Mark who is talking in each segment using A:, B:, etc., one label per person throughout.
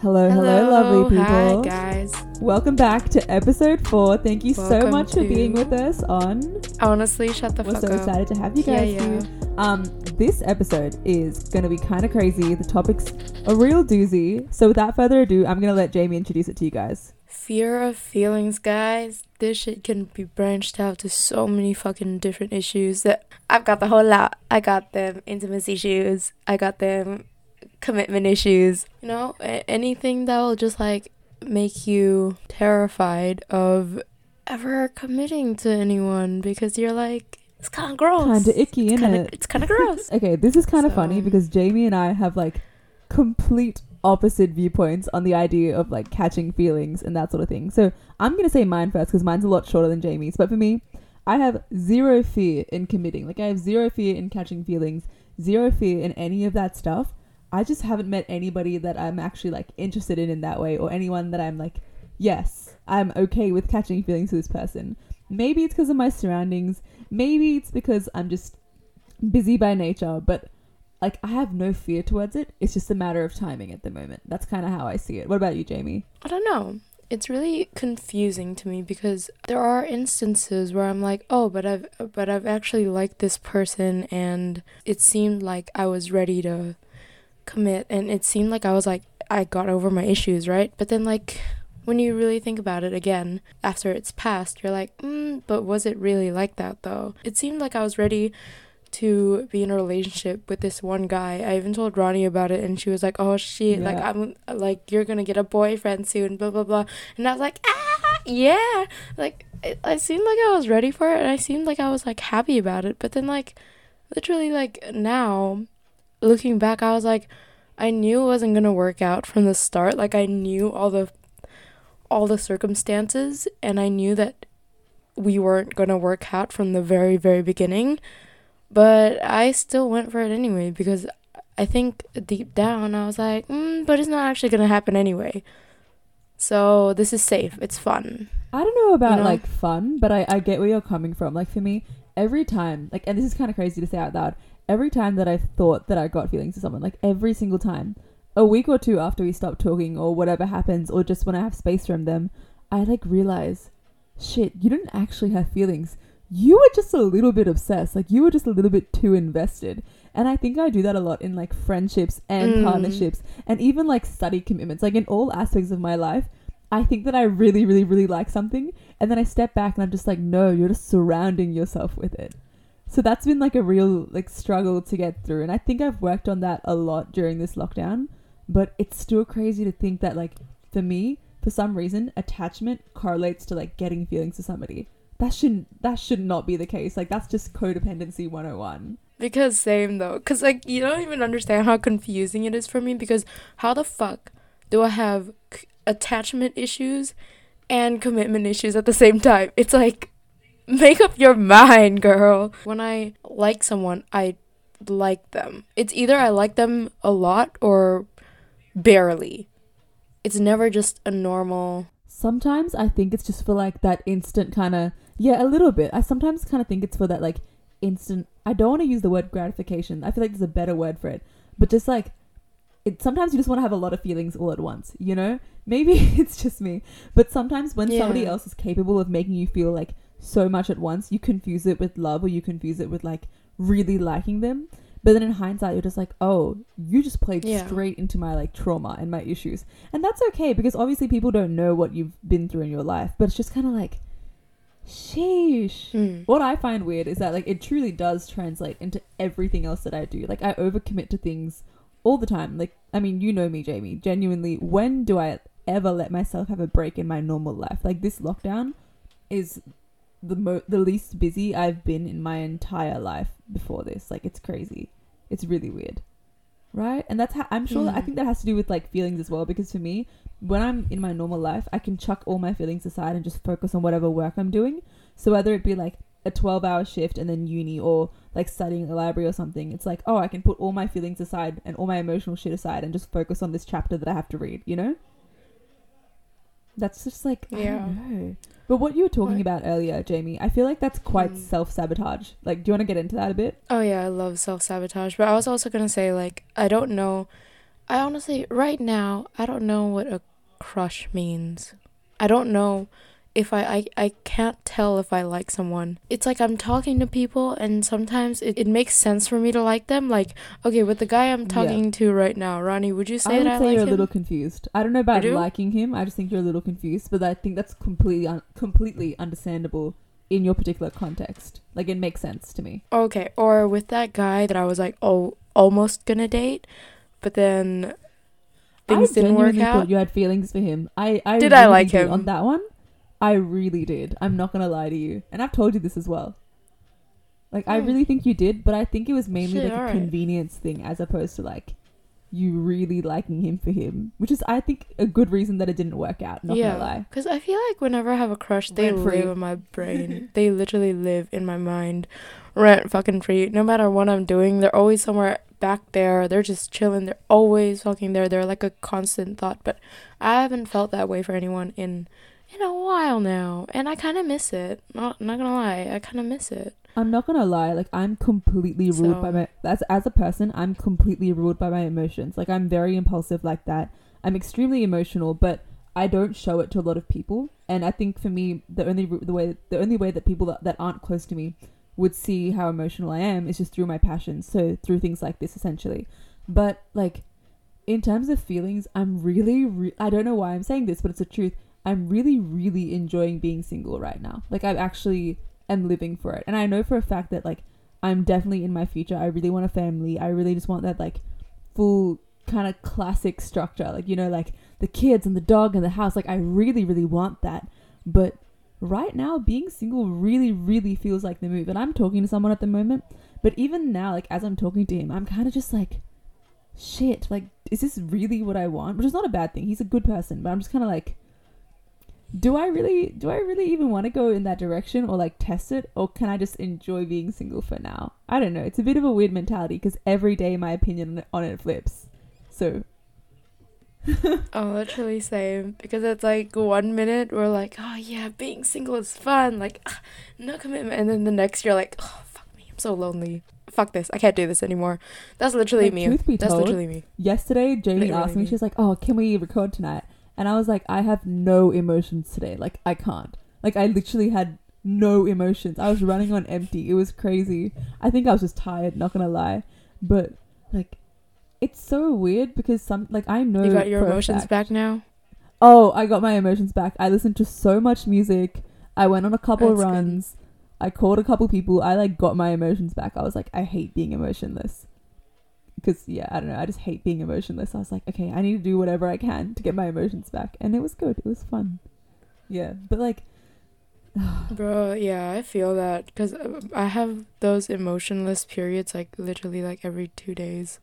A: Hello, hello, lovely people.
B: Hi, guys.
A: Welcome back to episode four. Thank you so much for being with us on.
B: Honestly, shut the fuck.
A: We're
B: fuck
A: so
B: up.
A: excited to have you
B: Yeah,
A: guys
B: yeah.
A: here. Um, this episode is going to be kind of crazy. The topic's a real doozy. So without further ado, I'm going to let Jamie introduce it to you guys.
B: Fear of feelings, guys. This shit can be branched out to so many fucking different issues that I've got the whole lot. I got them intimacy issues. I got them commitment issues. You know, anything that will just like make you terrified of ever committing to anyone because you're like, it's kind of gross.
A: Kind of icky,
B: It's
A: innit?
B: kinda- It's kind of gross.
A: Okay, this is kind of
B: So-
A: funny because Jamie and I have like complete opposite viewpoints on the idea of like catching feelings and that sort of thing. So I'm gonna say mine first because mine's a lot shorter than Jamie's. But for me, I have zero fear in committing. Like I have zero fear in catching feelings, zero fear in any of that stuff. I just haven't met anybody that I'm actually like interested in in that way, or anyone that I'm like, yes, I'm okay with catching feelings to this person. Maybe it's because of my surroundings. Maybe it's because I'm just busy by nature, but like I have no fear towards it. It's just a matter of timing at the moment. That's kind of how I see it. What about you, Jamie?
B: I don't know. It's really confusing to me because there are instances where I'm like, "Oh, but I've but I've actually liked this person and it seemed like I was ready to commit and it seemed like I was like I got over my issues, right? But then like when you really think about it again after it's passed, you're like, mm, but was it really like that though? It seemed like I was ready to be in a relationship with this one guy. I even told Ronnie about it and she was like, "Oh shit, like I'm like you're to get a boyfriend soon, blah blah blah." And I was like, "Ah, yeah." Like it, I seemed like I was ready for it and I seemed like I was like happy about it. But then like literally like now looking back, I was like I knew it wasn't going to work out from the start. Like I knew all the all the circumstances and I knew that we weren't going to work out from the very very beginning. But I still went for it anyway because I think deep down I was like, mm, but it's not actually gonna happen anyway. So this is safe. It's fun.
A: I don't know about
B: know?
A: like fun, but I, I get where you're coming from. Like for me, every time, like, and this is kind of crazy to say out loud, every time that I thought that I got feelings for someone, like every single time, a week or two after we stop talking or whatever happens, or just when I have space from them, I like realize, shit, you didn't actually have feelings. You were just a little bit obsessed. Like you were just a little bit too invested. And I think I do that a lot in like friendships and
B: Mm.
A: partnerships and even like study commitments. Like in all aspects of my life, I think that I really, really, really like something, and then I step back and I'm just like, no, you're just surrounding yourself with it. So that's been like a real like struggle to get through, and I think I've worked on that a lot during this lockdown. But it's still crazy to think that like for me, for some reason, attachment correlates to like getting feelings to somebody. That shouldn't that should not be the case. Like that's just codependency 101.
B: Because same though. Cause like you don't even understand how confusing it is for me. Because how the fuck do I have c- attachment issues and commitment issues at the same time? It's like make up your mind, girl. When I like someone, I like them. It's either I like them a lot or barely. It's never just a normal.
A: Sometimes I think it's just for like that instant kind of yeah, a little bit. I sometimes kind of think it's for that like instant. I don't want to use the word gratification. I feel like there's a better word for it, but just like it. Sometimes you just want to have a lot of feelings all at once. You know, maybe it's just me, but sometimes when somebody else is capable of making you feel like so much at once, you confuse it with love or you confuse it with like really liking them. But then in hindsight, you're just like, oh, you just played
B: Yeah.
A: straight into my like trauma and my issues. And that's okay because obviously people don't know what you've been through in your life, but it's just kind of like, sheesh.
B: Mm.
A: What I find weird is that like it truly does translate into everything else that I do. Like I overcommit to things all the time. Like I mean, you know me, Jamie. Genuinely, when do I ever let myself have a break in my normal life? Like this lockdown is the mo- the least busy I've been in my entire life before this. Like it's crazy. It's really weird. Right? And that's how I'm sure that, I think hmm. that has to do with like feelings as well because for me, when I'm in my normal life, I can chuck all my feelings aside and just focus on whatever work I'm doing. So whether it be like a 12 hour shift and then uni or like studying at the library or something, it's like, oh, I can put all my feelings aside and all my emotional shit aside and just focus on this chapter that I have to read, you know? That's just like, I
B: Yeah.
A: don't know. But what you were talking
B: Right.
A: about earlier, Jamie, I feel like that's quite
B: Mm.
A: self sabotage. Like, do you want to get into that a bit?
B: Oh yeah, I love self sabotage. But I was also gonna say like I don't know. I honestly, right now, I don't know what a crush means. I don't know if I, I, I can't tell if I like someone. It's like I'm talking to people, and sometimes it, it makes sense for me to like them. Like, okay, with the guy I'm
A: Yeah.
B: talking to right now, Ronnie, would you say
A: I would
B: that I
A: say
B: like
A: you're
B: him?
A: a little confused. I don't know about liking him. I just think you're a little confused, but I think that's completely un- completely understandable in your particular context. Like it makes sense to me.
B: Okay, or with that guy that I was like, oh, almost gonna date, but then things
A: I
B: didn't work out.
A: thought you had feelings for him. I, I
B: Did I like him?
A: on that one? I really did. I'm not gonna lie to you, and I've told you this as well. Like I
B: Hmm.
A: really think you did, but I think it was mainly
B: Shit,
A: like a
B: alright.
A: convenience thing as opposed to like you really liking him for him, which is I think a good reason that it didn't work out. Not gonna lie.
B: because I feel like whenever I have a crush, they
A: Rent free.
B: live in my brain. they literally live in my mind, rent fucking free. No matter what I'm doing, they're always somewhere back there. They're just chilling. They're always fucking there. They're like a constant thought. But I haven't felt that way for anyone in in a while now, and I kind of miss it. Not not gonna lie, I kind of miss it.
A: I'm not gonna lie, like I'm completely ruled by my as as a person, I'm completely ruled by my emotions. Like I'm very impulsive like that. I'm extremely emotional, but I don't show it to a lot of people. And I think for me, the only the way the only way that people that, that aren't close to me would see how emotional I am is just through my passions. So through things like this, essentially. But like, in terms of feelings, I'm really, re- I don't know why I'm saying this, but it's the truth. I'm really, really enjoying being single right now. Like I actually am living for it, and I know for a fact that like I'm definitely in my future. I really want a family. I really just want that like full kind of classic structure, like you know, like the kids and the dog and the house. Like I really, really want that, but right now being single really really feels like the move. And i'm talking to someone at the moment. But even now like as i'm talking to him i'm kind of just like shit. Like is this really what i want? Which is not a bad thing. He's a good person. But i'm just kind of like do i really do i really even want to go in that direction or like test it or can i just enjoy being single for now i don't know it's a bit of a weird mentality because every day my opinion on it- flips so
B: Oh, literally same. Because it's like one minute we're like, oh yeah, being single is fun, like ah, no commitment, and then the next you're like, oh fuck me, I'm so lonely. Fuck this, I can't do this anymore. That's literally
A: Like,
B: me.
A: truth be
B: That's
A: told,
B: literally me.
A: yesterday jamie
B: Literally
A: asked me
B: me.
A: she's like oh can we record tonight and i was like i have no emotions today. Like i can't. Like i literally had no emotions. I was running on empty. It was crazy. I think i was just tired not gonna lie. But like it's so weird because some like i know
B: You got your emotions
A: fact-
B: back now.
A: oh i got my emotions back. I listened to so much music. I went on a couple
B: That's good.
A: runs. I called a couple people. I like got my emotions back. I was like i hate being emotionless because yeah i don't know i just hate being emotionless i was like okay i need to do whatever i can to get my emotions back and it was good it was fun yeah but like
B: Bro, yeah, I feel that because uh, I have those emotionless periods like literally like every two days.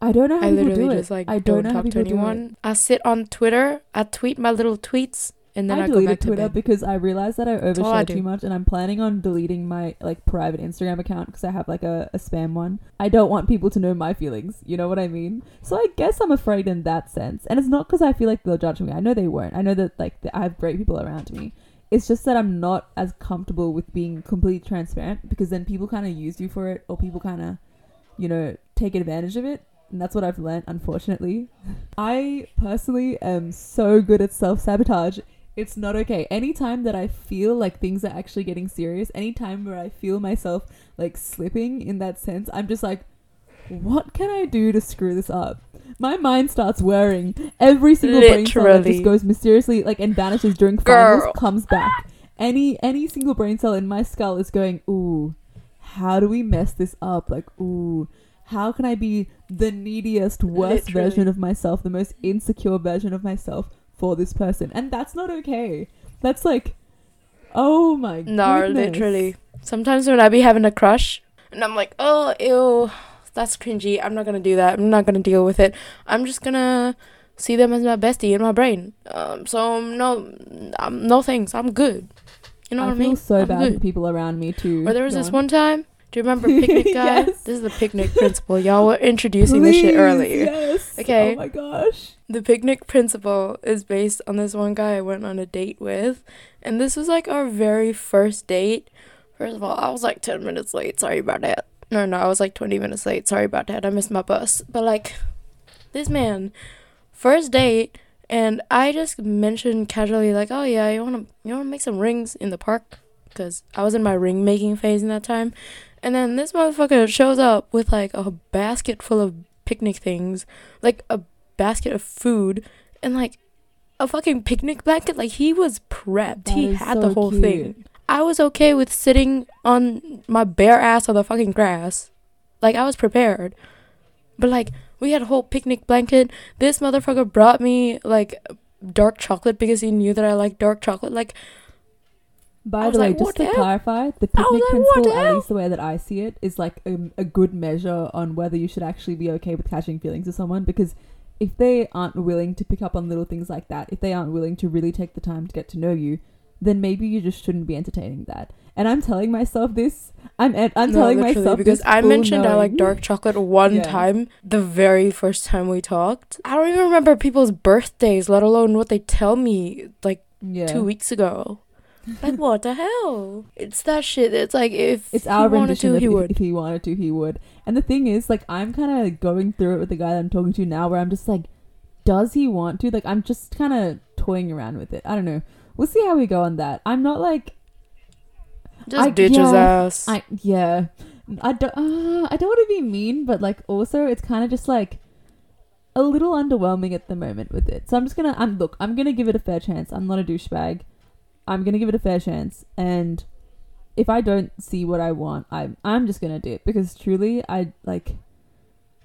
A: i don't know how
B: I
A: people
B: literally
A: do
B: just
A: it
B: like
A: i
B: don't,
A: don't know how
B: talk to
A: people do it.
B: anyone. I sit on Twitter, I tweet my little tweets, and then I,
A: I deleted Twitter because I realized that I overshare
B: do.
A: too much, and I'm planning on deleting my like private Instagram account because I have like a, a spam one. I don't want people to know my feelings. You know what I mean? So I guess I'm afraid in that sense, and it's not because I feel like they'll judge me. I know they won't. I know that like I have great people around me. It's just that I'm not as comfortable with being completely transparent because then people kind of use you for it, or people kind of, you know, take advantage of it. And that's what I've learned, unfortunately. I personally am so good at self sabotage. It's not okay. Anytime that I feel like things are actually getting serious, anytime where I feel myself like slipping in that sense, I'm just like, what can I do to screw this up? My mind starts whirring. Every single brain cell that just goes mysteriously like and vanishes during finals
B: Girl.
A: comes back. Any any single brain cell in my skull is going, ooh, how do we mess this up? Like, ooh, how can I be the neediest, worst
B: Literally.
A: version of myself, the most insecure version of myself for this person? And that's not okay. That's like, oh my god.
B: No,
A: goodness.
B: literally. Sometimes when I be having a crush and I'm like, oh, ew, that's cringy. I'm not gonna do that. I'm not gonna deal with it. I'm just gonna see them as my bestie in my brain. Um, so no, um, no thanks. I'm good. You know what
A: I
B: what I
A: feel
B: mean?
A: so
B: I'm
A: bad
B: good.
A: for people around me too.
B: Or there was this
A: on.
B: one time. Do you remember picnic guy?
A: Yes.
B: This is the picnic Principle. Y'all were introducing this shit
A: Please,
B: earlier.
A: Yes.
B: Okay.
A: Oh my gosh.
B: The picnic Principle is based on this one guy I went on a date with. And this was like our very first date. First of all, I was like 10 minutes late. Sorry about that. No, no, I was like 20 minutes late. Sorry about that. I missed my bus. But like, This man, first date, and I just mentioned casually like, "Oh yeah, you wanna you wanna make some rings in the park?" Because I was in my ring making phase in that time, and then this motherfucker shows up with like a basket full of picnic things, like a basket of food, and like a fucking picnic blanket. Like he was prepped.
A: That
B: he had
A: so
B: the whole
A: cute.
B: thing. I was okay with sitting on my bare ass on the fucking grass. Like I was prepared. But like we had a whole picnic blanket. This motherfucker brought me like dark chocolate because he knew that I like dark chocolate. Like
A: By the way,
B: like,
A: just to clarify, the picnic
B: like,
A: principle, at least the way that I see it, is like a, a good measure on whether you should actually be okay with catching feelings with someone. Because if they aren't willing to pick up on little things like that, if they aren't willing to really take the time to get to know you, then maybe you just shouldn't be entertaining that. And I'm telling myself this. I'm I'm
B: no,
A: telling myself
B: because
A: this
B: I mentioned I like dark chocolate one
A: Yeah.
B: time the very first time we talked. I don't even remember people's birthdays, let alone what they tell me like
A: Yeah.
B: two weeks ago. Like what the hell? It's that shit. It's like if
A: It's
B: he
A: our
B: wanted
A: rendition
B: to, he
A: if,
B: would.
A: if he wanted to, he would. And the thing is, like, I'm kind of going through it with the guy that I'm talking to now, where I'm just like, does he want to? Like, I'm just kind of toying around with it. I don't know. We'll see how we go on that. I'm not like,
B: Just
A: I-
B: ditch his ass.
A: I yeah, I don't. Uh, I don't want to be mean, but like, also, it's kind of just like a little underwhelming at the moment with it. So I'm just gonna. I'm look. I'm gonna give it a fair chance. I'm not a douchebag. I'm gonna give it a fair chance, and if I don't see what I want, I'm I'm just gonna dip because truly, I like.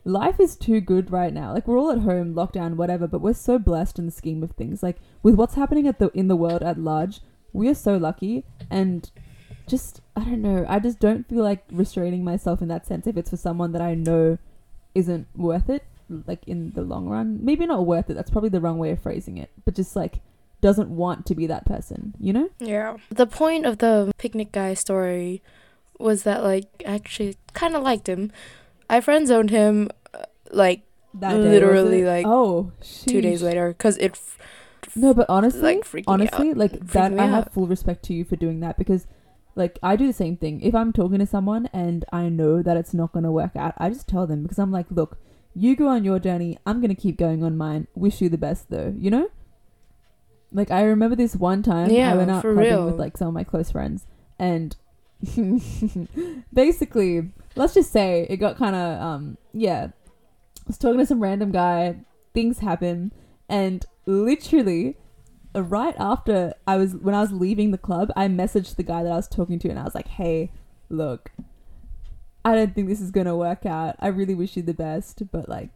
A: Life is too good right now. Like we're all at home, lockdown, whatever, but we're so blessed in the scheme of things. Like with what's happening at the in the world at large, we are so lucky and just I don't know. I just don't feel like restraining myself in that sense if it's for someone that I know isn't worth it. Like in the long run, maybe not worth it. That's probably the wrong way of phrasing it. But just like doesn't want to be that person. You know?
B: Yeah. The point of the picnic guy story was that like I actually kind of liked him. I friend zoned him uh, like
A: That day,
B: Literally,
A: it?
B: like,
A: oh
B: two days later because it f-
A: No, but honestly,
B: like
A: honestly,
B: out.
A: like that, I have full respect to you for doing that because, like, I do the same thing. If I'm talking to someone and I know that it's not gonna work out, I just tell them because I'm like, look, you go on your journey. I'm gonna keep going on mine. Wish you the best, though. You know. Like I remember this one time
B: yeah, I
A: went out clubbing
B: real.
A: with like some of my close friends, and basically, let's just say it got kind of um yeah. I was talking to some random guy. Things happen, and literally, uh, right after I was when I was leaving the club, I messaged the guy that I was talking to, and I was like, "Hey, look, I don't think this is gonna work out. I really wish you the best, but like,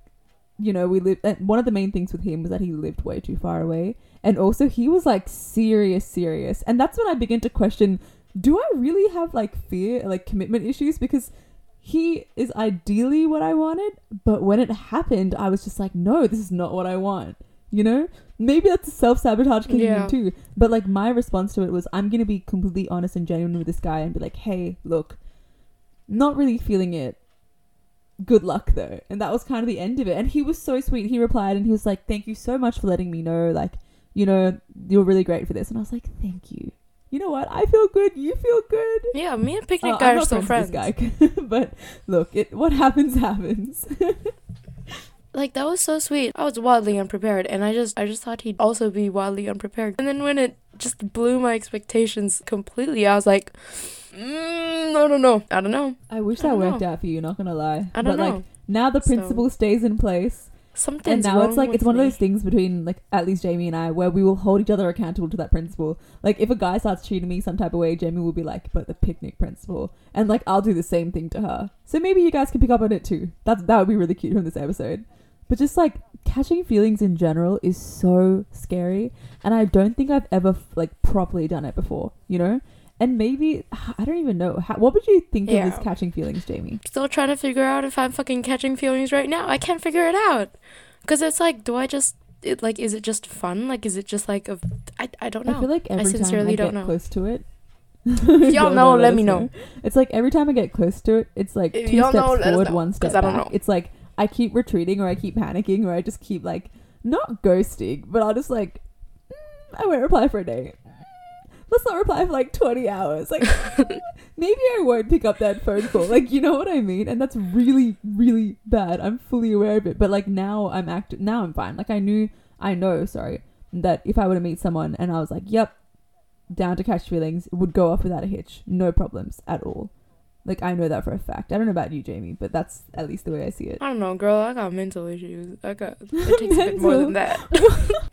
A: you know, we lived. And one of the main things with him was that he lived way too far away, and also he was like serious, serious, and that's when I begin to question: Do I really have like fear, like commitment issues? Because he is ideally what I wanted, but when it happened, I was just like, no, this is not what I want. You know, maybe that's a self sabotage kicking
B: Yeah.
A: in too. But like my response to it was, I'm gonna be completely honest and genuine with this guy and be like, hey, look, not really feeling it. Good luck though, and that was kind of the end of it. And he was so sweet. He replied and he was like, "Thank you so much for letting me know. Like, you know, you're really great for this." And I was like, "Thank you." You know what? I feel good. You feel good.
B: yeah, me and picnic
A: Oh,
B: guy are still
A: friends
B: friends.
A: guy, but look, it what happens happens.
B: Like that was so sweet. I was wildly unprepared, and I just I just thought he'd also be wildly unprepared. And then when it just blew my expectations completely, I was like, mm, no, no, no, I don't know.
A: I wish that
B: don't
A: worked
B: know.
A: out for you. Not gonna lie,
B: I don't
A: but
B: know.
A: like now the
B: So-
A: principle stays in place,
B: Something's
A: and now it's like it's one
B: me.
A: of those things between like at least Jamie and I where we will hold each other accountable to that principle. Like if a guy starts treating me some type of way, Jamie will be like, "But the picnic principle," and like I'll do the same thing to her. So maybe you guys can pick up on it too. That's that would be really cute from this episode. But just like catching feelings in general is so scary, and I don't think I've ever like properly done it before. You know. And maybe I don't even know. How, what would you think of this catching feelings, Jamie?
B: Still trying to figure out if I'm fucking catching feelings right now. I can't figure it out. Cause it's like, do I just it, like? Is it just fun? Like, is it just like a? I I don't know.
A: I feel like every time
B: sincerely
A: I
B: don't
A: get
B: know.
A: close to it.
B: If y'all know, let me know.
A: It's like every time I get close to it, it's like
B: If
A: two
B: y'all
A: steps
B: know,
A: forward,
B: know,
A: one step
B: 'cause I don't
A: back.
B: know.
A: It's like I keep retreating or I keep panicking or I just keep like not ghosting, but I'll just like mm, I won't reply for a day. Let's not reply for like 20 hours. Like, maybe I won't pick up that phone call. Like, you know what I mean? And that's really, really bad. I'm fully aware of it. But like now I'm act now I'm fine. Like I knew, I know, sorry, that if I were to meet someone and I was like, yep, down to catch feelings, it would go off without a hitch. No problems at all. Like I know that for a fact. I don't know about you, Jamie, but that's at least the way I see it.
B: I don't know, girl. I got mental issues. I got it takes a bit more than that.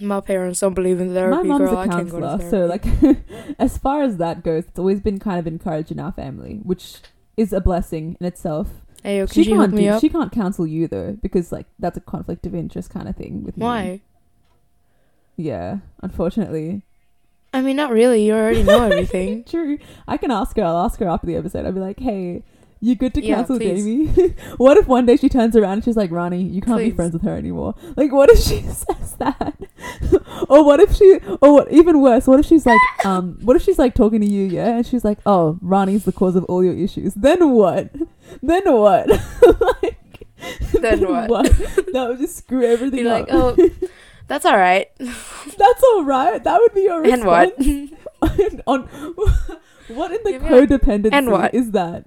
B: My parents don't believe in therapy.
A: My mom's
B: girl.
A: a
B: I can't go to
A: counselor, so like, as far as that goes, it's always been kind of encouraged in our family, which is a blessing in itself.
B: hey, yo,
A: She
B: she,
A: can't
B: me
A: do,
B: up?
A: she can't counsel you though, because like that's a conflict of interest kind of thing with me.
B: Why?
A: Yeah, unfortunately.
B: I mean, not really. You already know everything.
A: True. I can ask her. I'll ask her after the episode. I'll be like, hey, you good to
B: Yeah,
A: cancel
B: please.
A: Jamie? what if one day she turns around and she's like, Ronnie, you can't be friends with her anymore? Like, what if she says that? or what if she, or what, even worse, what if she's like, um, what if she's like talking to you, yeah? And she's like, oh, Ronnie's the cause of all your issues. Then what? Then what? like,
B: Then what?
A: That would just screw everything
B: Be
A: up.
B: like, oh, that's all right.
A: That's all right. That would be your
B: And what?
A: response. on what in the codependency
B: "And what?"
A: is that?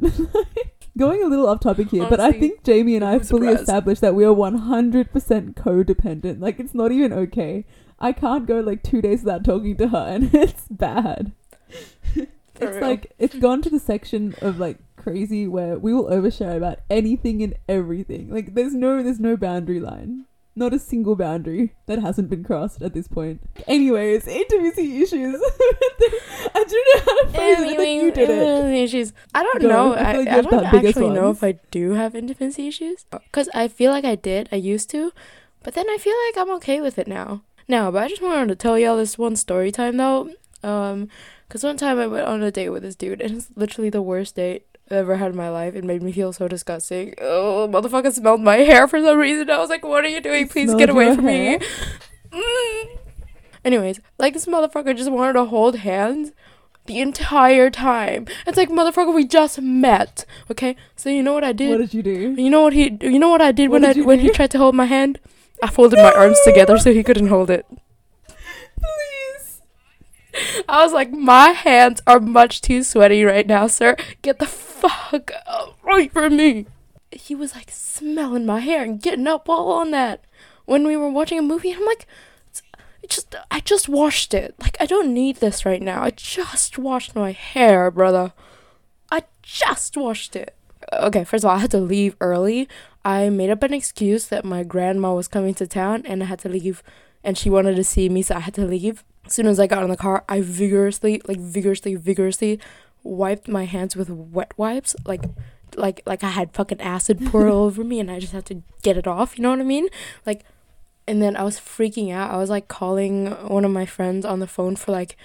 A: Going a little off topic here, but I think Jamie and I have fully
B: surprised.
A: established that we are 100% codependent. Like, it's not even okay. I can't go like two days without talking to her, and it's bad. It's
B: real.
A: like, it's gone to the section of like crazy where we will overshare about anything and everything. Like, there's no, there's no boundary line. Not a single boundary that hasn't been crossed at this point. Anyways, intimacy issues. I don't know how to phrase it. You did it.
B: Issues. I don't
A: Go.
B: know.
A: I like
B: I don't actually know if I do have intimacy issues. Because I feel like I did. I used to. But then I feel like I'm okay with it now. Now, but I just wanted to tell y'all this one story time though. Um, because one time I went on a date with this dude, and it's literally the worst date I've ever had in my life. It made me feel so disgusting. Oh, motherfucker smelled my hair for some reason. I was like, what are you doing? Please get away from
A: hair?
B: me. Mm. Anyways, like this motherfucker just wanted to hold hands the entire time. It's like motherfucker, we just met. Okay, so you know what I did?
A: What did you do?
B: you know what he? You know what I did
A: What
B: when I
A: did you
B: when he tried to hold my hand? I folded my arms together so he couldn't hold it.
A: Please.
B: I was like, my hands are much too sweaty right now, sir. Get the fuck away from me. He was like smelling my hair and getting up all on that when we were watching a movie. I'm like, just I just washed it. Like I don't need this right now. I just washed my hair, brother. I just washed it. Okay, first of all, I had to leave early. I made up an excuse that my grandma was coming to town and I had to leave and she wanted to see me, so I had to leave. As soon as I got in the car, I vigorously, like vigorously, vigorously wiped my hands with wet wipes, like like like I had fucking acid pour all over me and I just had to get it off, you know what I mean? Like and then I was freaking out. I was like calling one of my friends on the phone for like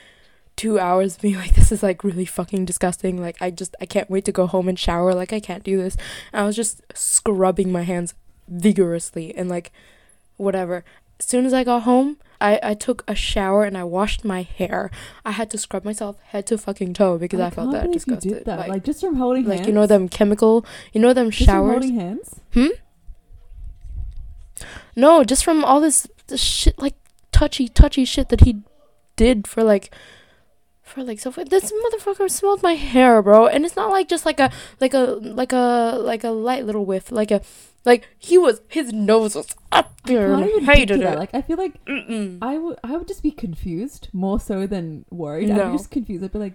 B: two hours being like this is like really fucking disgusting like i just i can't wait to go home and shower like i can't do this and i was just scrubbing my hands vigorously and like whatever as soon as i got home i i took a shower and i washed my hair i had to scrub myself head to fucking toe because i, felt that disgusted
A: that.
B: like,
A: Like, just from holding
B: like
A: hands.
B: you know them chemical you know them
A: Just from
B: showers
A: holding hands.
B: Hmm? No, just from all this, this shit, like touchy, touchy shit that he did for like, for like so. This motherfucker smelled my hair, bro, and it's not like just like a, like a, like a, like a light little whiff, like a, like he was, his nose was up there,
A: Can't
B: and
A: even
B: I hated
A: that.
B: it.
A: Like, I feel like
B: Mm-mm.
A: I would I would just be confused more so than worried. I'd be just confused. I'd be like,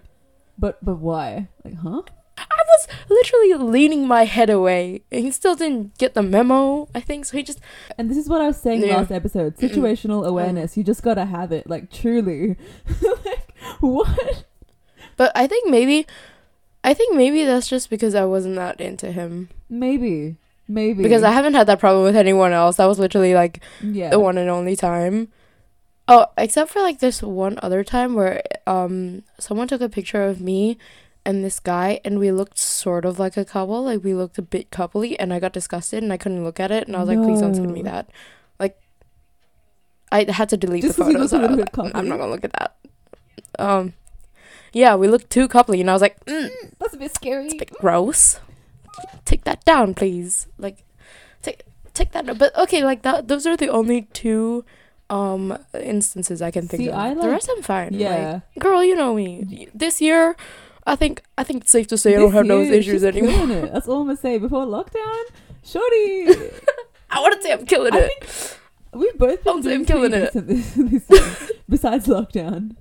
A: but but why? Like, huh?
B: I was literally leaning my head away, and he still didn't get the memo. I think so. He just
A: And this is what I was saying
B: Yeah.
A: last episode. Situational uh. awareness. You just gotta have it. Like truly. like what?
B: But I think maybe, I think maybe that's just because I wasn't that into him.
A: Maybe. Maybe.
B: Because I haven't had that problem with anyone else. That was literally like
A: yeah.
B: the one and only time. Oh, except for like this one other time where um someone took a picture of me and this guy and we looked sort of like a couple. Like we looked a bit coupley and I got disgusted and I couldn't look at it and I was like, please don't send me that. Like I had to delete
A: Just
B: the photos. I
A: little bit
B: I'm
A: coupley?
B: not gonna look at that. Um yeah, we looked too coupley and I was like, mm,
A: That's a bit scary.
B: it's a bit gross. Take that down, please. Like, take take that. Down. But okay, like that. Those are the only two um instances I can think
A: See,
B: of.
A: I
B: the rest I'm fine. Like,
A: Yeah.
B: girl, you know me. This year, I think I think it's safe to say I don't have those issues anymore.
A: it. That's all I'm gonna say. Before lockdown, shorty,
B: I want to say I'm killing
A: I
B: it.
A: we've both been
B: I'm killing it.
A: This, this besides lockdown,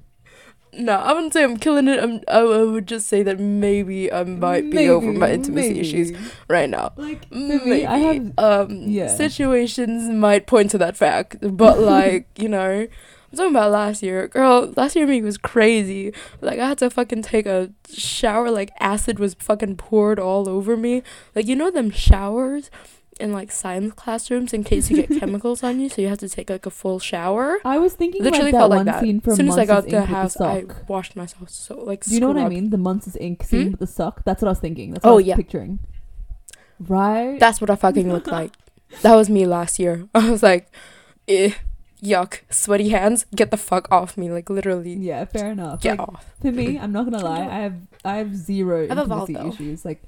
B: No, I wouldn't say I'm killing it. I'm, I, I would just say that maybe I might be over my intimacy
A: maybe.
B: issues right now.
A: Like
B: Maybe.
A: I have
B: um
A: yeah.
B: situations might point to that fact, but like you know, I'm talking about last year, girl. Last year me was crazy. Like I had to fucking take a shower. Like acid was fucking poured all over me. Like you know them showers in like science classrooms in case you get chemicals on you, so you have to take like a full shower.
A: I was thinking
B: Literally
A: that
B: felt
A: one
B: like that.
A: scene from
B: As soon as I got to the house,
A: the
B: I washed myself so like.
A: Do you know what I mean? The Monsters Inc. scene
B: Hmm?
A: with the sock. That's what I was thinking. That's what
B: Oh,
A: I was
B: yeah.
A: picturing. Right.
B: That's what I fucking looked like. That was me last year. I was like, eh, yuck, sweaty hands, get the fuck off me. Like literally,
A: yeah, fair enough.
B: get
A: Like,
B: off.
A: For me, I'm not gonna lie. I have I have zero
B: I've evolved,
A: intimacy
B: though.
A: issues. Like,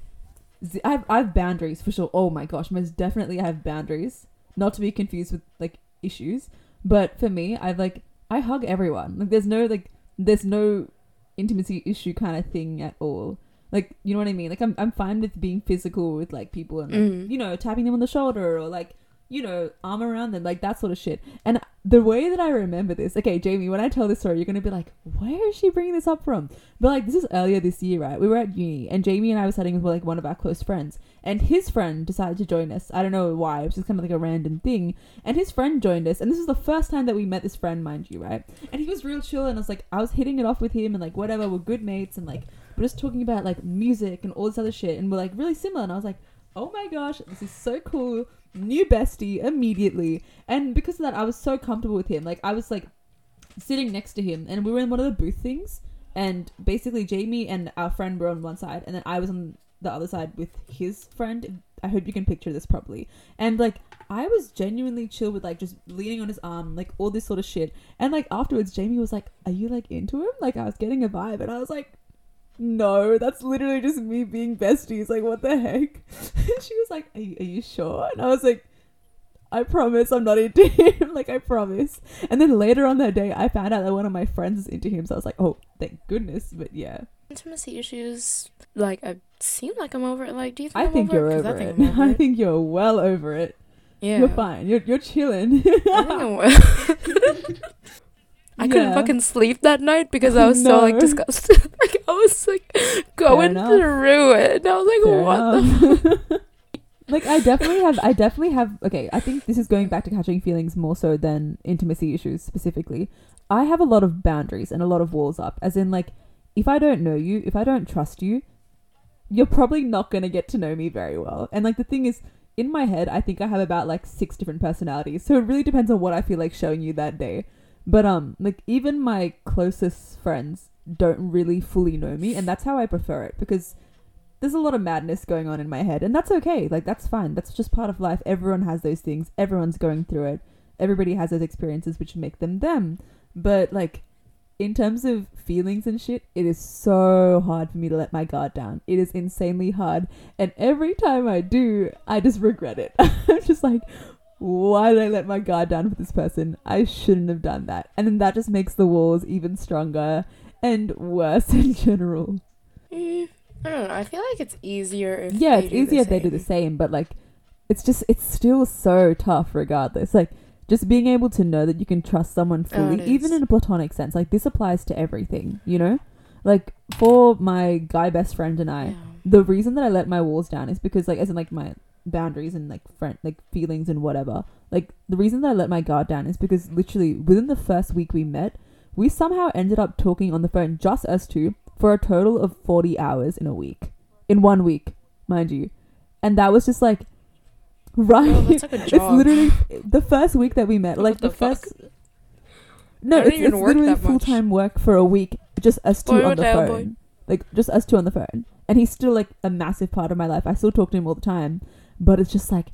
A: I have I have boundaries for sure. Oh my gosh, most definitely I have boundaries. Not to be confused with like issues, but for me, I like I hug everyone. Like, there's no like there's no intimacy issue kind of thing at all. Like, you know what I mean? Like, I'm I'm fine with being physical with like people and like,
B: Mm.
A: you know tapping them on the shoulder or like you know arm around them, like that sort of shit. And the way that I remember this, okay, Jamie, when I tell this story, you're gonna be like, where is she bringing this up from? But like, this is earlier this year, right? We were at uni, and Jamie and I were sitting with like one of our close friends, and his friend decided to join us. I don't know why. It was just kind of like a random thing. And his friend joined us, and this is the first time that we met this friend, mind you, right? And he was real chill, and I was like, I was hitting it off with him, and like whatever, we're good mates, and like we're just talking about like music and all this other shit, and we're like really similar. And I was like, oh my gosh, this is so cool. New bestie immediately. And because of that, I was so comfortable with him. Like, I was like sitting next to him, and we were in one of the booth things. And basically, Jamie and our friend were on one side, and then I was on the other side with his friend. I hope you can picture this properly. And like, I was genuinely chill with like just leaning on his arm, like all this sort of shit. And like afterwards, Jamie was like, "Are you like into him?" Like I was getting a vibe, and I was like, "No, that's literally just me being besties. Like what the heck?" And she was like, are you, "Are you sure?" And I was like, "I promise, I'm not into him. like I promise." And then later on that day, I found out that one of my friends is into him, so I was like, "Oh, thank goodness." But yeah,
B: Intimacy issues, like I seem like I'm over it. Like, do you think
A: I
B: I'm
A: think
B: over
A: you're
B: it?
A: over
B: I think over
A: I
B: it.
A: think you're well over it.
B: Yeah,
A: You're fine. You're you're chilling.
B: I think I'm well. I couldn't fucking sleep that night because I was so like disgusted. like I was like going through it. And I was like,
A: Fair
B: what
A: like I definitely have I definitely have okay, I think this is going back to catching feelings more so than intimacy issues specifically. I have a lot of boundaries and a lot of walls up. As in like if I don't know you, if I don't trust you, you're probably not going to get to know me very well. And like the thing is in my head, I think I have about like six different personalities. So it really depends on what I feel like showing you that day. But um like even my closest friends don't really fully know me and that's how I prefer it because there's a lot of madness going on in my head and that's okay. Like that's fine. That's just part of life. Everyone has those things. Everyone's going through it. Everybody has those experiences which make them them. But like in terms of feelings and shit, it is so hard for me to let my guard down. It is insanely hard. And every time I do, I just regret it. I'm just like, why did I let my guard down for this person? I shouldn't have done that. And then that just makes the walls even stronger and worse in general.
B: Mm, I don't know. I feel like it's easier if
A: yeah, it's easier
B: the
A: if they do the
B: same.
A: but like, it's just, it's still so tough regardless. Like, just being able to know that you can trust someone
B: Oh,
A: fully,
B: it
A: even in a platonic sense. Like, this applies to everything, you know? Like, for my guy best friend and I,
B: Yeah.
A: the reason that I let my walls down is because, like, as in, like, my boundaries and, like, friend, like, feelings and whatever. Like, the reason that I let my guard down is because literally within the first week we met, we somehow ended up talking on the phone, just us two, for a total of 40 hours in a week. In one week, mind you. And that was just like, right.
B: That's like
A: it's literally the first week that we met.
B: What
A: like, the,
B: the
A: first. No, it's, it's literally full time work for a week, just us two
B: Boy,
A: on the
B: hell, oh
A: phone.
B: boy?
A: Like, just us two on the phone. And he's still, like, a massive part of my life. I still talk to him all the time. But it's just like,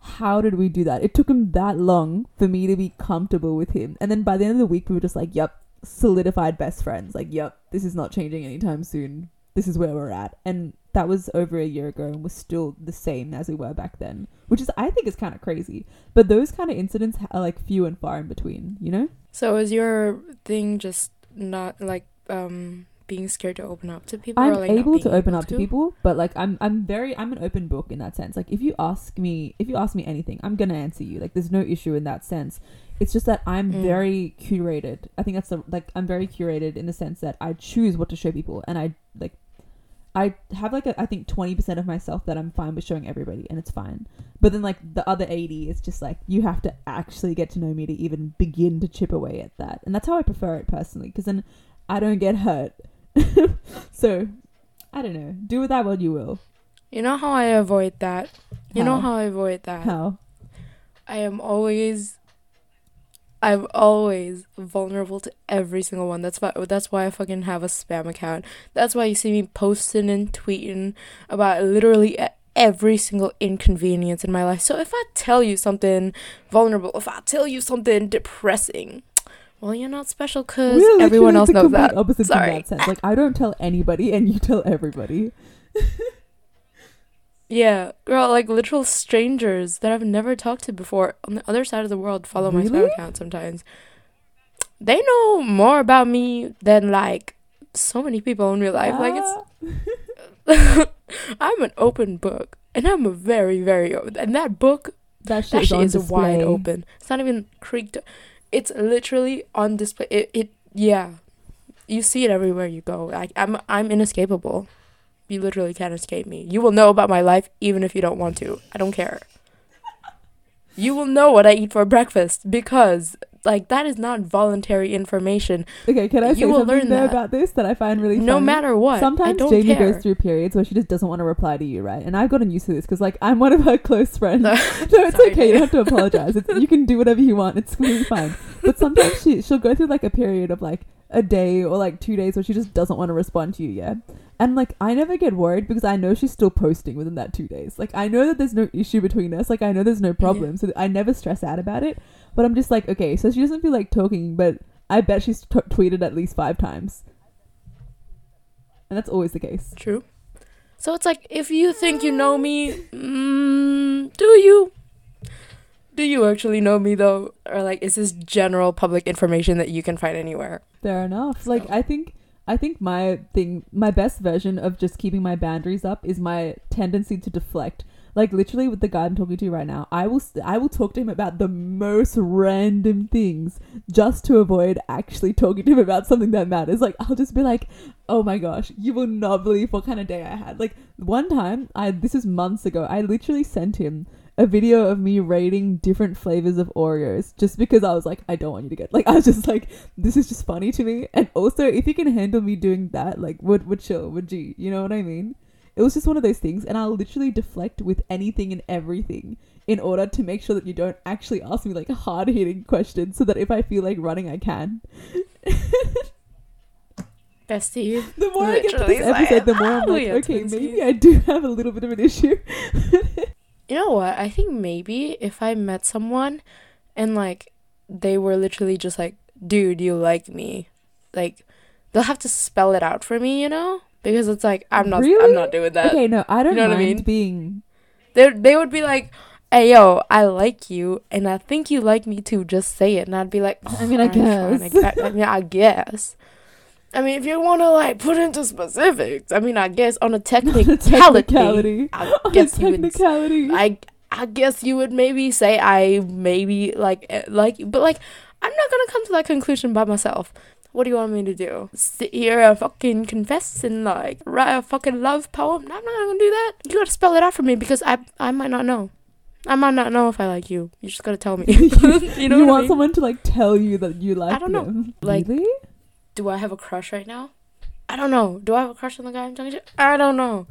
A: how did we do that? It took him that long for me to be comfortable with him. And then by the end of the week, we were just like, yep, solidified best friends. Like, yep, this is not changing anytime soon. This is where we're at. And that was over a year ago and we're still the same as we were back then, which is I think is kind of crazy. But those kind of incidents are like few and far in between, you know?
B: So is your thing just not like um being scared to open up to people?
A: I'm
B: or, like,
A: able to open
B: able
A: up to people, but like I'm I'm very I'm an open book in that sense. Like if you ask me if you ask me anything, I'm gonna answer you. Like there's no issue in that sense. It's just that I'm
B: Mm.
A: very curated. I think that's the like I'm very curated in the sense that I choose what to show people, and I like I have like a, I think twenty percent of myself that I'm fine with showing everybody, and it's fine. But then like the other eighty is just like you have to actually get to know me to even begin to chip away at that, and that's how I prefer it personally, because then I don't get hurt. so I don't know. Do with that what you will.
B: You know how I avoid that? You know
A: How?
B: I avoid that?
A: How?
B: I am always I'm always vulnerable to every single one. That's why that's why I fucking have a spam account. That's why you see me posting and tweeting about literally every single inconvenience in my life. So if I tell you something vulnerable, if I tell you something depressing, well, you're not special because everyone else knows that.
A: Opposites
B: Sorry.
A: that sense. Like I don't tell anybody, and you tell everybody.
B: Yeah, girl, like literal strangers that I've never talked to before on the other side of the world follow my
A: Really?
B: spam account sometimes. They know more about me than like so many people in real life. Like it's ah. I'm an open book, and I'm a very very open. And that book,
A: that shit
B: that shit is wide open. It's not even creaked. It's literally on display. It, it yeah, you see it everywhere you go. Like I'm I'm inescapable. You literally can't escape me. You will know about my life even if you don't want to. I don't care. You will know what I eat for breakfast because like that is not voluntary information.
A: Okay, can I
B: You
A: say
B: will
A: something
B: learn
A: there
B: that.
A: about this that I find really
B: No
A: funny?
B: matter what.
A: Sometimes Jamie
B: care.
A: goes through periods where she just doesn't want to reply to you, right? And I've gotten used to this because, like, I'm one of her close friends.
B: No,
A: no, it's
B: sorry,
A: okay. You don't have to apologize. It's, you can do whatever you want. It's completely fine. But sometimes she she'll go through like a period of like a day or like two days where she just doesn't want to respond to you. Yeah, and like I never get worried because I know she's still posting within that two days. Like I know that there's no issue between us. Like I know there's no problem, so I never stress out about it. But I'm just like, okay, so she doesn't feel like talking, but I bet she's t- tweeted at least five times, and that's always the case.
B: True. So it's like if you think you know me, mm, do you? Do you actually know me though, or like is this general public information that you can find anywhere?
A: Fair enough. Like I think I think my thing my best version of just keeping my boundaries up is my tendency to deflect. Like literally with the guy I'm talking to right now, I will st- I will talk to him about the most random things just to avoid actually talking to him about something that matters. Like I'll just be like, "Oh my gosh, you will not believe what kind of day I had." Like one time, I this is months ago, I literally sent him a video of me rating different flavors of Oreos just because I was like, I don't want you to get like I was just like, this is just funny to me. And also, if you can handle me doing that, like, would would chill, would you? you know what I mean? It was just one of those things, and I'll literally deflect with anything and everything in order to make sure that you don't actually ask me like hard hitting questions, so that if I feel like running, I can.
B: Bestie.
A: The more I get to this episode, the more I'm
B: "Oh,
A: like, okay,
B: twinsies."
A: maybe I do have a little bit of an issue.
B: You know what? I think maybe if I met someone and like they were literally just like, dude, you like me, like they'll have to spell it out for me, you know? Because it's like I'm not I'm not doing that.
A: okay, no, I don't
B: know what I mean?
A: being
B: They they would be like, Hey yo, I like you and I think you like me too, just say it and I'd be like,
A: I mean, I guess."
B: I, mean I guess. I mean if you wanna like put into specifics, I mean I guess on a technicality. I
A: On
B: guess you would. I I guess you would maybe say I maybe like eh, like but like I'm not gonna come to that conclusion by myself. What do you want me to do? Sit here and fucking confess and like write a fucking love poem? I'm not gonna do that. You gotta spell it out for me because I I might not know. I might not know if I like you. You just gotta tell me. you know
A: you
B: what I
A: want
B: mean?
A: someone to like tell you that you like I
B: don't know.
A: them.
B: Like-
A: really?
B: do I have a crush right now? I don't know. Do I have a crush on the guy I'm talking to? I don't know.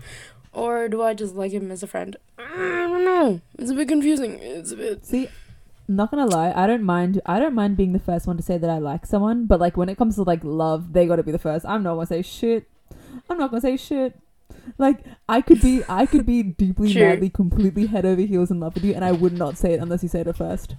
B: Or do I just like him as a friend? I don't know. It's a bit confusing. It's a bit.
A: See, not gonna lie, I don't mind. I don't mind being the first one to say that I like someone, but like when it comes to like love, they gotta be the first. I'm not gonna say shit. I'm not gonna say shit. Like I could be, I could be deeply,
B: True.
A: madly, completely head over heels in love with you, and I would not say it unless you said it first.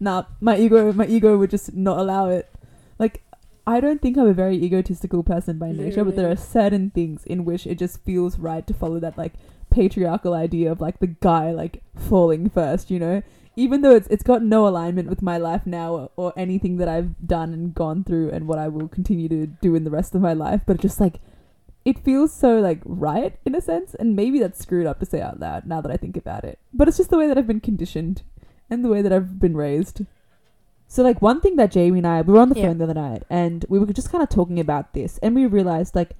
A: Nah, my ego, my ego would just not allow it. Like I don't think I'm a very egotistical person by nature, but there are certain things in which it just feels right to follow that like patriarchal idea of like the guy like falling first, you know? Even though it's it's got no alignment with my life now or, or anything that I've done and gone through and what I will continue to do in the rest of my life, but just like it feels so like right in a sense, and maybe that's screwed up to say out loud now that I think about it. But it's just the way that I've been conditioned and the way that I've been raised. So like one thing that Jamie and I we were on the
B: Yeah.
A: phone the other night and we were just kind of talking about this and we realized like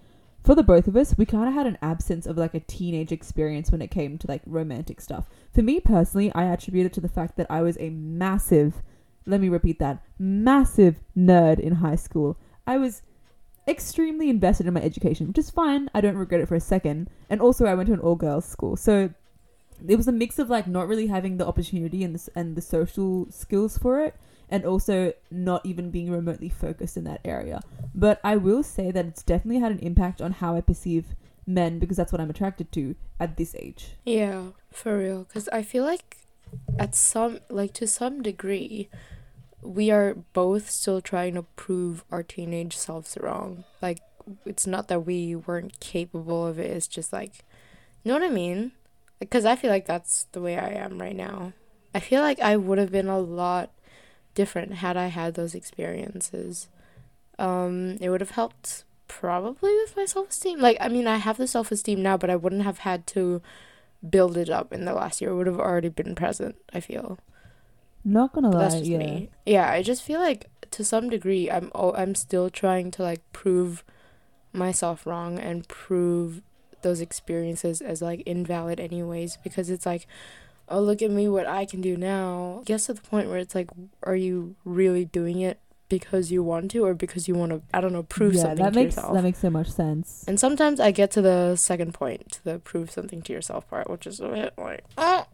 A: for the both of us we kind of had an absence of like a teenage experience when it came to like romantic stuff. For me personally, I attribute it to the fact that I was a massive let me repeat that massive nerd in high school. I was extremely invested in my education, which is fine. I don't regret it for a second. And also I went to an all girls school. So it was a mix of like not really having the opportunity and the, and the social skills for it and also not even being remotely focused in that area. But I will say that it's definitely had an impact on how I perceive men because that's what I'm attracted to at this age.
B: Yeah, for real. Because I feel like at some, like to some degree, we are both still trying to prove our teenage selves wrong. Like, it's not that we weren't capable of it, it's just like, you know what I mean? Because I feel like that's the way I am right now. I feel like I would have been a lot different had I had those experiences. Um, it would have helped probably with my self esteem. Like, I mean, I have the self esteem now, but I wouldn't have had to build it up in the last year. It would have already been present, I feel.
A: Not gonna
B: But
A: lie,
B: that's just
A: yeah.
B: me. Yeah, I just feel like to some degree I'm oh, I'm still trying to like prove myself wrong and prove those experiences as like invalid anyways because it's like oh look at me what I can do now. Gets to the point where it's like are you really doing it because you want to or because you want to I don't know prove
A: yeah,
B: something
A: that
B: to
A: makes
B: yourself.
A: that makes so much sense.
B: and sometimes I get to the second point, to the prove something to yourself part, which is a bit like, oh,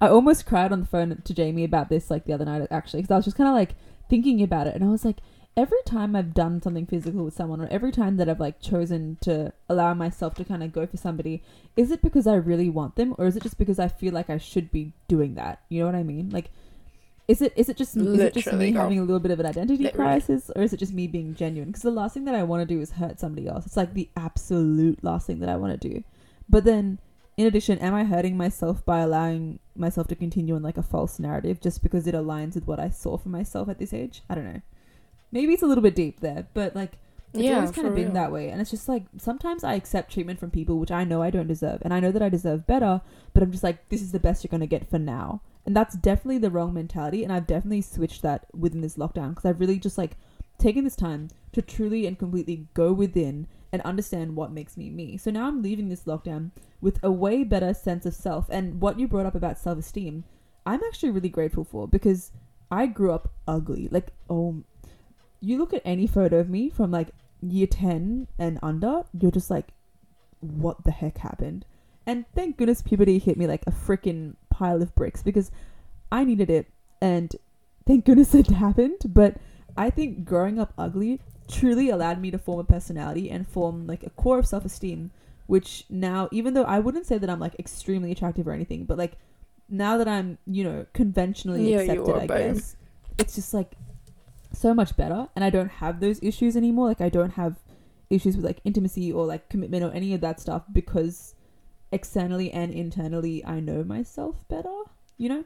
A: I almost cried on the phone to Jamie about this like the other night actually because I was just kind of like thinking about it and I was like every time I've done something physical with someone or every time that I've like chosen to allow myself to kind of go for somebody is it because I really want them or is it just because I feel like I should be doing that you know what I mean like is it is it just is it just me
B: girl.
A: having a little bit of an identity
B: Literally.
A: crisis or is it just me being genuine because the last thing that I want to do is hurt somebody else it's like the absolute last thing that I want to do but then in addition, am I hurting myself by allowing myself to continue on like a false narrative just because it aligns with what I saw for myself at this age? I don't know. Maybe it's a little bit deep there, but like it's
B: yeah,
A: always kind of been
B: real.
A: that way. And it's just like sometimes I accept treatment from people which I know I don't deserve, and I know that I deserve better, but I'm just like, this is the best you're gonna get for now. And that's definitely the wrong mentality, and I've definitely switched that within this lockdown because I've really just like taken this time to truly and completely go within and understand what makes me me. So now I'm leaving this lockdown with a way better sense of self. And what you brought up about self esteem, I'm actually really grateful for because I grew up ugly. Like, oh, you look at any photo of me from like year 10 and under, you're just like, what the heck happened? And thank goodness puberty hit me like a freaking pile of bricks because I needed it. And thank goodness it happened. But I think growing up ugly truly allowed me to form a personality and form like a core of self esteem, which now, even though I wouldn't say that I'm like extremely attractive or anything, but like now that I'm, you know, conventionally
B: Yeah,
A: accepted, I guess, it's just like so much better. And I don't have those issues anymore. Like, I don't have issues with like intimacy or like commitment or any of that stuff because externally and internally I know myself better, you know?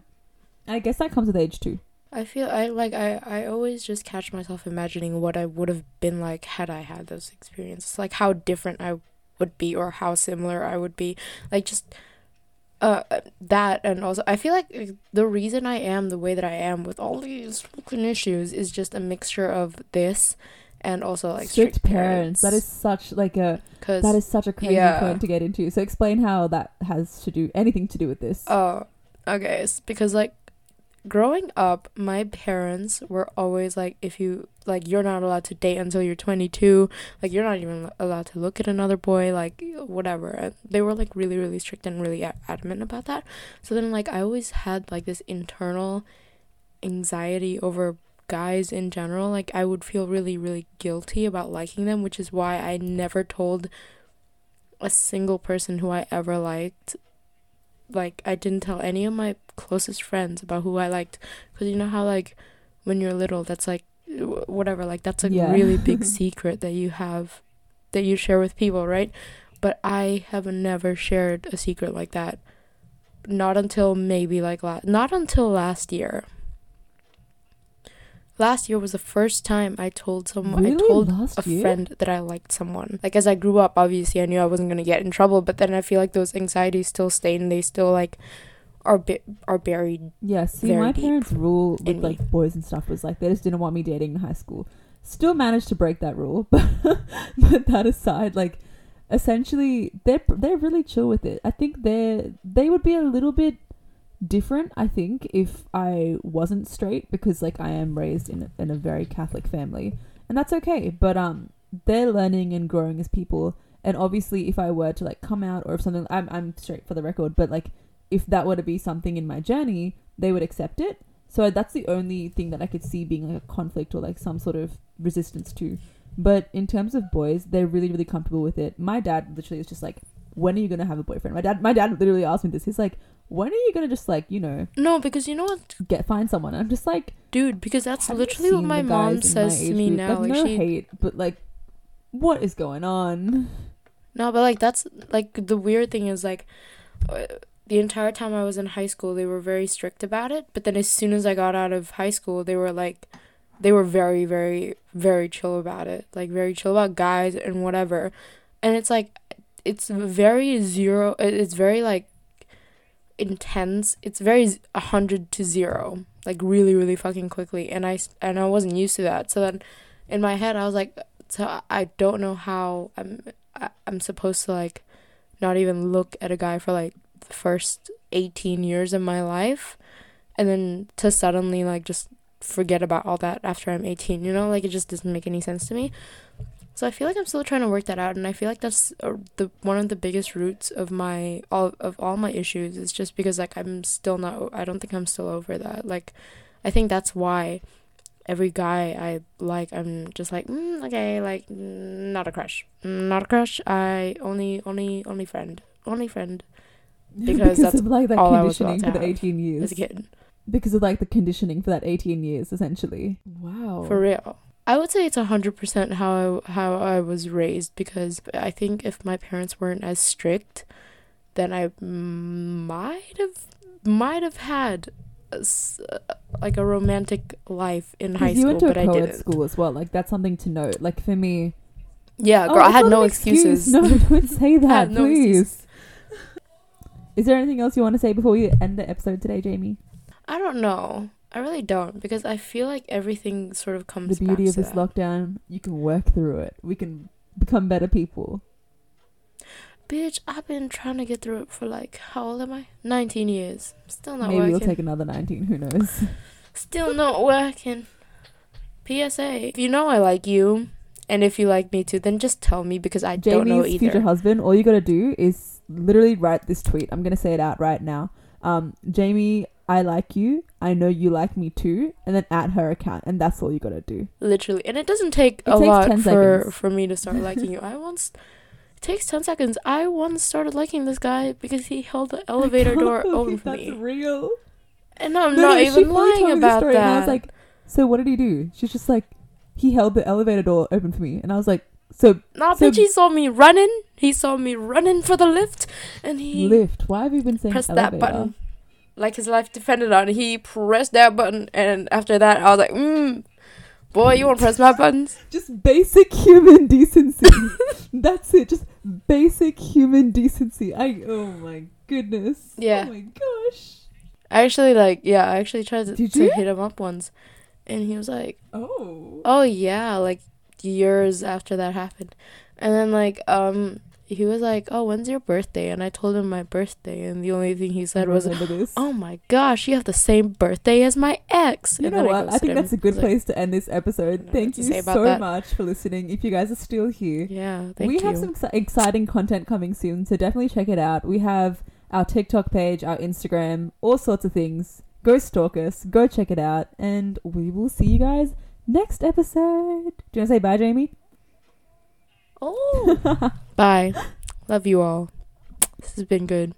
A: And I guess that comes with age too.
B: I feel I like I I always just catch myself imagining what I would have been like had I had those experiences, like how different I would be or how similar I would be, like just uh that and also I feel like uh, the reason I am the way that I am with all these fucking issues is just a mixture of this and also like strict,
A: strict parents. That is such like a that is such a crazy
B: Yeah.
A: point to get into. So explain how that has to do anything to do with this.
B: Oh, okay. It's because like growing up, my parents were always like, if you like, you're not allowed to date until you're 22. Like, you're not even allowed to look at another boy. Like, whatever. And they were like really, really strict and really adamant about that. So then, like, I always had like this internal anxiety over guys in general. Like, I would feel really, really guilty about liking them, which is why I never told a single person who I ever liked like I didn't tell any of my closest friends about who I liked. Because you know how like when you're little that's like whatever like that's a
A: Yeah.
B: really big secret that you have that you share with people right? But i have never shared a secret like that. Not until maybe like la- not until last year last year was the first time i told someone
A: really?
B: i told
A: Last
B: a
A: year?
B: friend that I liked someone. Like as I grew up, obviously I knew I wasn't gonna get in trouble, but then I feel like those anxieties still stay and they still like are bi- are buried.
A: Yeah, see, my parents' rule with
B: me.
A: like boys and stuff was like they just didn't want me dating in high school. Still managed to break that rule, but but that aside, like essentially they're they're really chill with it. I think they they would be a little bit different. I think if I wasn't straight because like I am raised in a, in a very Catholic family, and that's okay. But um, they're learning and growing as people. And obviously, if I were to like come out or if something, I'm I'm straight for the record. But like, if that were to be something in my journey, they would accept it. So that's the only thing that I could see being like a conflict or like some sort of resistance to. But in terms of boys, they're really really comfortable with it. My dad literally is just like, "When are you gonna have a boyfriend?" My dad my dad literally asked me this. He's like, "When are you gonna just like you know
B: No, because you know what,
A: get find someone?" I'm just like,
B: dude? Because that's literally what my mom
A: in my
B: says to me
A: group?
B: now.
A: Like,
B: Like
A: no
B: she
A: hate, but like, what is going on?
B: No, but like that's like the weird thing is like uh, the entire time I was in high school, they were very strict about it. But then as soon as I got out of high school, they were like, they were very, very, very chill about it. Like very chill about guys and whatever. And it's like, it's very zero. It's very like intense. It's very z- a hundred to zero, like really, really fucking quickly. And I and I wasn't used to that. So then, in my head, I was like, so I- I don't know how I'm I, I'm supposed to like not even look at a guy for like the first 18 years of my life and then to suddenly like just forget about all that after I'm 18 you know like it just doesn't make any sense to me so I feel like I'm still trying to work that out and I feel like that's uh, the one of the biggest roots of my all of all my issues is just because like I'm still not I don't think I'm still over that like I think that's why every guy I like, I'm just like, mm, okay, like, not a crush, not a crush. I only, only, only friend, only friend Because that's
A: of like that
B: all I was
A: conditioning
B: allowed
A: for
B: to
A: the 18 years.
B: as a kid.
A: Because of like the conditioning for that 18 years, essentially. Wow.
B: For real. I would say it's a hundred percent how I, how I was raised because I think if my parents weren't as strict, then I might have might have had a like a romantic life in high
A: you
B: school,
A: went to
B: but
A: a
B: I didn't.
A: school as well. Like that's something to note. Like for me,
B: Yeah,
A: Oh,
B: girl, I had no
A: an excuse.
B: excuses.
A: No, don't say that,
B: no
A: please.
B: excuses.
A: Is there anything else you want to say before we end the episode today, Jamie?
B: I don't know. I really don't because I feel like everything sort of comes.
A: the beauty of this
B: that.
A: lockdown, you can work through it. We can become better people.
B: Bitch, I've been trying to get through it for like how old am I? Nineteen years. Still not
A: Maybe
B: working.
A: Maybe we'll take another 19. Who knows?
B: Still not working. PSA: If you know I like you, and if you like me too, then just tell me because I don't know
A: Jamie's
B: either.
A: future husband. All you gotta do is literally write this tweet. I'm gonna say it out right now. Um, Jamie, I like you. I know you like me too. And then at her account, and that's all you gotta do.
B: Literally, and it doesn't take
A: It
B: a lot for
A: seconds.
B: for me to start liking you. I once. It takes ten seconds. I once started liking this guy because he held the elevator door open for
A: That's
B: me, That's
A: real.
B: and I'm
A: No,
B: not
A: no,
B: even lying about
A: story,
B: that.
A: And I was like, so what did he do? She's just like, he held the elevator door open for me, and I was like, so
B: Nah,
A: So-
B: bitch, he saw me running. He saw me running for the lift, and he
A: lift. Why have you been saying
B: pressed
A: elevator?
B: that button. Like his life depended on. He pressed that button, and after that, I was like, mm, boy, you want to press my buttons?
A: Just basic human decency. That's it. Just basic human decency. I. Oh my goodness.
B: Yeah.
A: Oh my gosh.
B: I actually, like, yeah, I actually tried to, to hit him up once, and he was like,
A: Oh.
B: oh, yeah, like, years after that happened. And then, like, um, he was like, oh, when's your birthday? And I told him my birthday, and the only thing he said was,
A: this.
B: oh my gosh, you have the same birthday as my ex.
A: You
B: And
A: know what? I
B: ghosted
A: think that's a good
B: I was like,
A: place to end this episode. Thank you so
B: that.
A: much for listening. If you guys are still here,
B: Yeah, thank
A: we
B: you.
A: have some exci- exciting content coming soon, so definitely check it out. We have our TikTok page, our Instagram, all sorts of things. Go stalk us, go check it out, and we will see you guys next episode. Do you want to say bye, Jamie?
B: Oh. Bye. Love you all. This has been good.